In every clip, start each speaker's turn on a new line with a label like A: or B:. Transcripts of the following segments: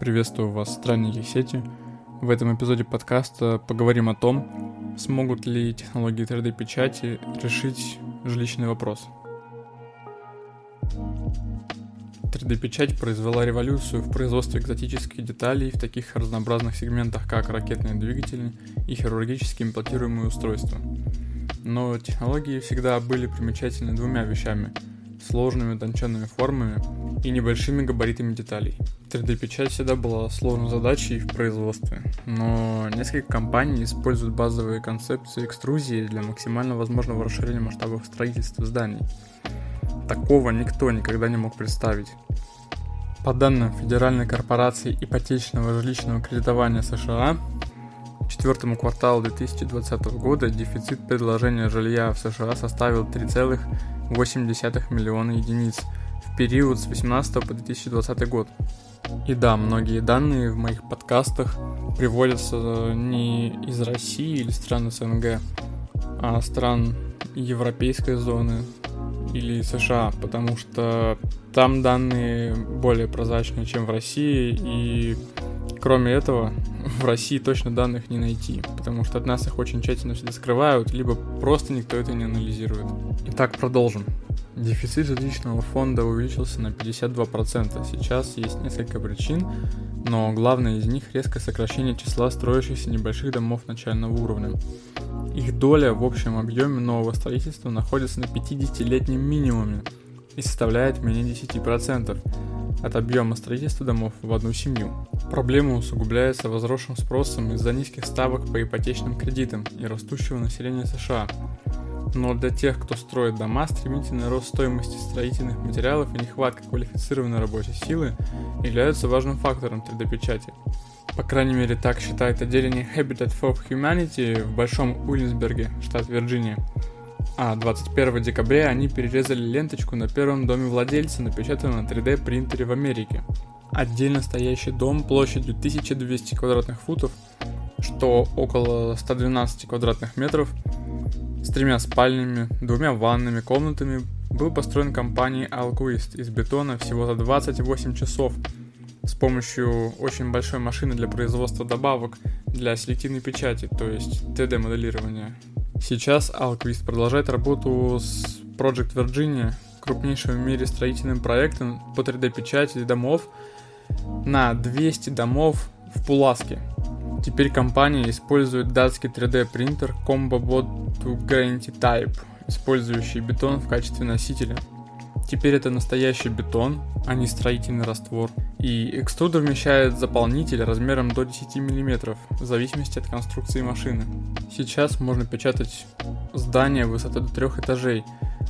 A: Приветствую вас, странники сети. В этом эпизоде подкаста поговорим о том, смогут ли технологии 3D-печати решить жилищный вопрос. 3D-печать произвела революцию в производстве экзотических деталей в таких разнообразных сегментах, как ракетные двигатели и хирургически имплантируемые устройства. Но технологии всегда были примечательны двумя вещами – сложными утонченными формами и небольшими габаритами деталей. 3D-печать всегда была сложной задачей в производстве, но несколько компаний используют базовые концепции экструзии для максимально возможного расширения масштабов строительства зданий. Такого никто никогда не мог представить. По данным Федеральной корпорации ипотечного жилищного кредитования США, четвертому кварталу 2020 года дефицит предложения жилья в США составил 3,5 0,8 миллиона единиц в период с 2018 по 2020 год. И да, многие данные в моих подкастах приводятся не из России или стран СНГ, а стран европейской зоны или США, потому что там данные более прозрачные, чем в России, и кроме этого, в России точно данных не найти, потому что от нас их очень тщательно всегда скрывают, либо просто никто это не анализирует. Итак, продолжим. Дефицит жилищного фонда увеличился на 52%. Сейчас есть несколько причин, но главная из них резкое сокращение числа строящихся небольших домов начального уровня. Их доля в общем объеме нового строительства находится на 50-летнем минимуме и составляет менее 10% от объема строительства домов в одну семью. Проблема усугубляется возросшим спросом из-за низких ставок по ипотечным кредитам и растущего населения США. Но для тех, кто строит дома, стремительный рост стоимости строительных материалов и нехватка квалифицированной рабочей силы являются важным фактором 3D-печати. По крайней мере, так считает отделение Habitat for Humanity в Большом Уильямсберге, штат Вирджиния. А 21 декабря они перерезали ленточку на первом доме владельца, напечатанном на 3D принтере в Америке. Отдельно стоящий дом площадью 1200 квадратных футов, что около 112 квадратных метров, с тремя спальнями, двумя ванными комнатами, был построен компанией Alquist из бетона всего за 28 часов с помощью очень большой машины для производства добавок для селективной печати, то есть 3D-моделирования. Сейчас Alquist продолжает работу с Project Virginia, крупнейшим в мире строительным проектом по 3D-печати домов на 200 домов в Пуласке. Теперь компания использует датский 3D принтер ComboBot Guarantee Type, использующий бетон в качестве носителя – Теперь это настоящий бетон, а не строительный раствор. И экструдер вмещает заполнитель размером до 10 мм, в зависимости от конструкции машины. Сейчас можно печатать здание высотой до 3 этажей,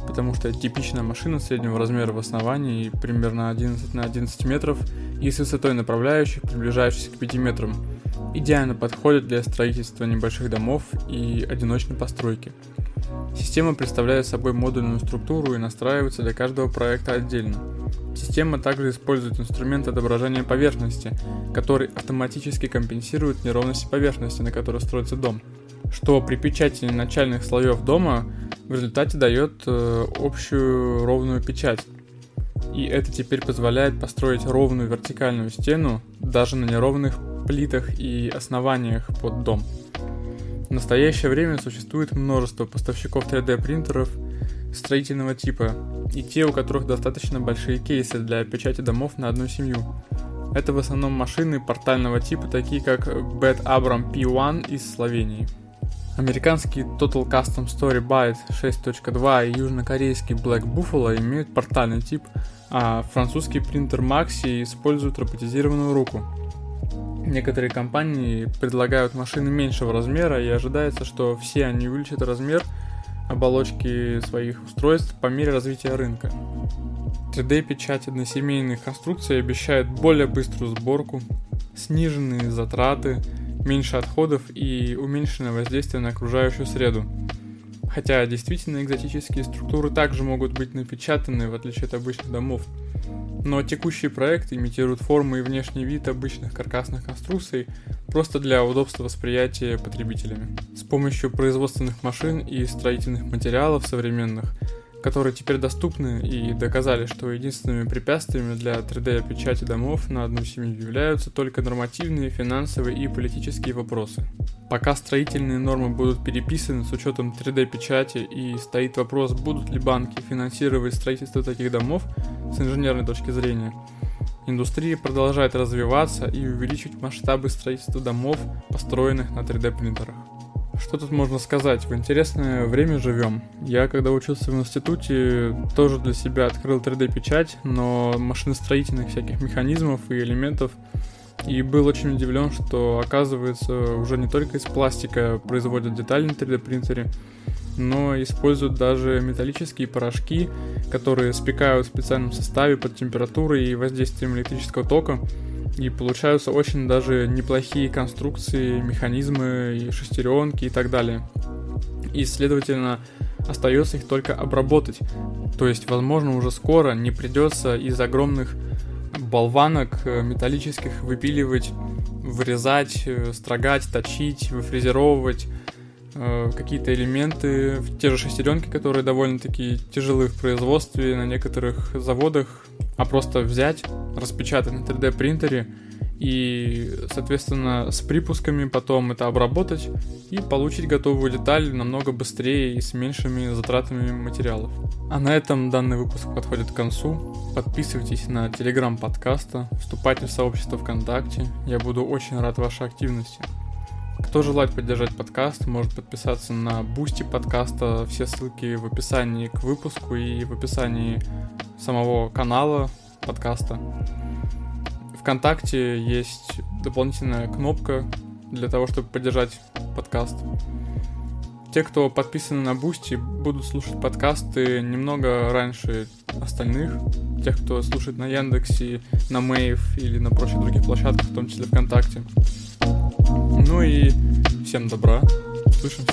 A: потому что типичная машина среднего размера в основании примерно 11 на 11 метров и с высотой направляющих, приближающихся к 5 метрам, идеально подходит для строительства небольших домов и одиночной постройки. Система представляет собой модульную структуру и настраивается для каждого проекта отдельно. Система также использует инструмент отображения поверхности, который автоматически компенсирует неровности поверхности, на которой строится дом, что при печати начальных слоев дома в результате дает э, общую ровную печать. И это теперь позволяет построить ровную вертикальную стену даже на неровных плитах и основаниях под дом. В настоящее время существует множество поставщиков 3D принтеров строительного типа, и те, у которых достаточно большие кейсы для печати домов на одну семью. Это в основном машины портального типа, такие как Bad Abram P1 из Словении. Американский Total Custom Story Byte 6.2 и южнокорейский Black Buffalo имеют портальный тип, а французский принтер Maxi использует роботизированную руку. Некоторые компании предлагают машины меньшего размера и ожидается, что все они увеличат размер оболочки своих устройств по мере развития рынка. 3D-печать односемейных конструкций обещает более быструю сборку, сниженные затраты, меньше отходов и уменьшенное воздействие на окружающую среду. Хотя действительно экзотические структуры также могут быть напечатаны, в отличие от обычных домов – но текущий проект имитирует форму и внешний вид обычных каркасных конструкций просто для удобства восприятия потребителями. С помощью производственных машин и строительных материалов современных которые теперь доступны и доказали, что единственными препятствиями для 3D-печати домов на одну семью являются только нормативные, финансовые и политические вопросы. Пока строительные нормы будут переписаны с учетом 3D-печати и стоит вопрос, будут ли банки финансировать строительство таких домов с инженерной точки зрения, индустрия продолжает развиваться и увеличивать масштабы строительства домов, построенных на 3D принтерах. Что тут можно сказать? В интересное время живем. Я, когда учился в институте, тоже для себя открыл 3D-печать, но машиностроительных всяких механизмов и элементов и был очень удивлен, что оказывается уже не только из пластика производят детали на 3D принтере, но используют даже металлические порошки, которые спекают в специальном составе под температурой и воздействием электрического тока, и получаются очень даже неплохие конструкции, механизмы и шестеренки и так далее. И, следовательно, остается их только обработать. То есть, возможно, уже скоро не придется из огромных болванок э, металлических выпиливать, вырезать, э, строгать, точить, выфрезеровывать какие-то элементы, те же шестеренки, которые довольно-таки тяжелы в производстве на некоторых заводах, а просто взять, распечатать на 3D принтере и, соответственно, с припусками потом это обработать и получить готовую деталь намного быстрее и с меньшими затратами материалов. А на этом данный выпуск подходит к концу. Подписывайтесь на телеграм подкаста, вступайте в сообщество ВКонтакте, я буду очень рад вашей активности. Кто желает поддержать подкаст, может подписаться на Boosty подкаста. Все ссылки в описании к выпуску и в описании самого канала подкаста. Вконтакте есть дополнительная кнопка для того, чтобы поддержать подкаст. Те, кто подписаны на Boosty, будут слушать подкасты немного раньше остальных. Тех, кто слушает на Яндексе, на Mave или на прочих других площадках, в том числе ВКонтакте. Ну и всем добра. Услышимся.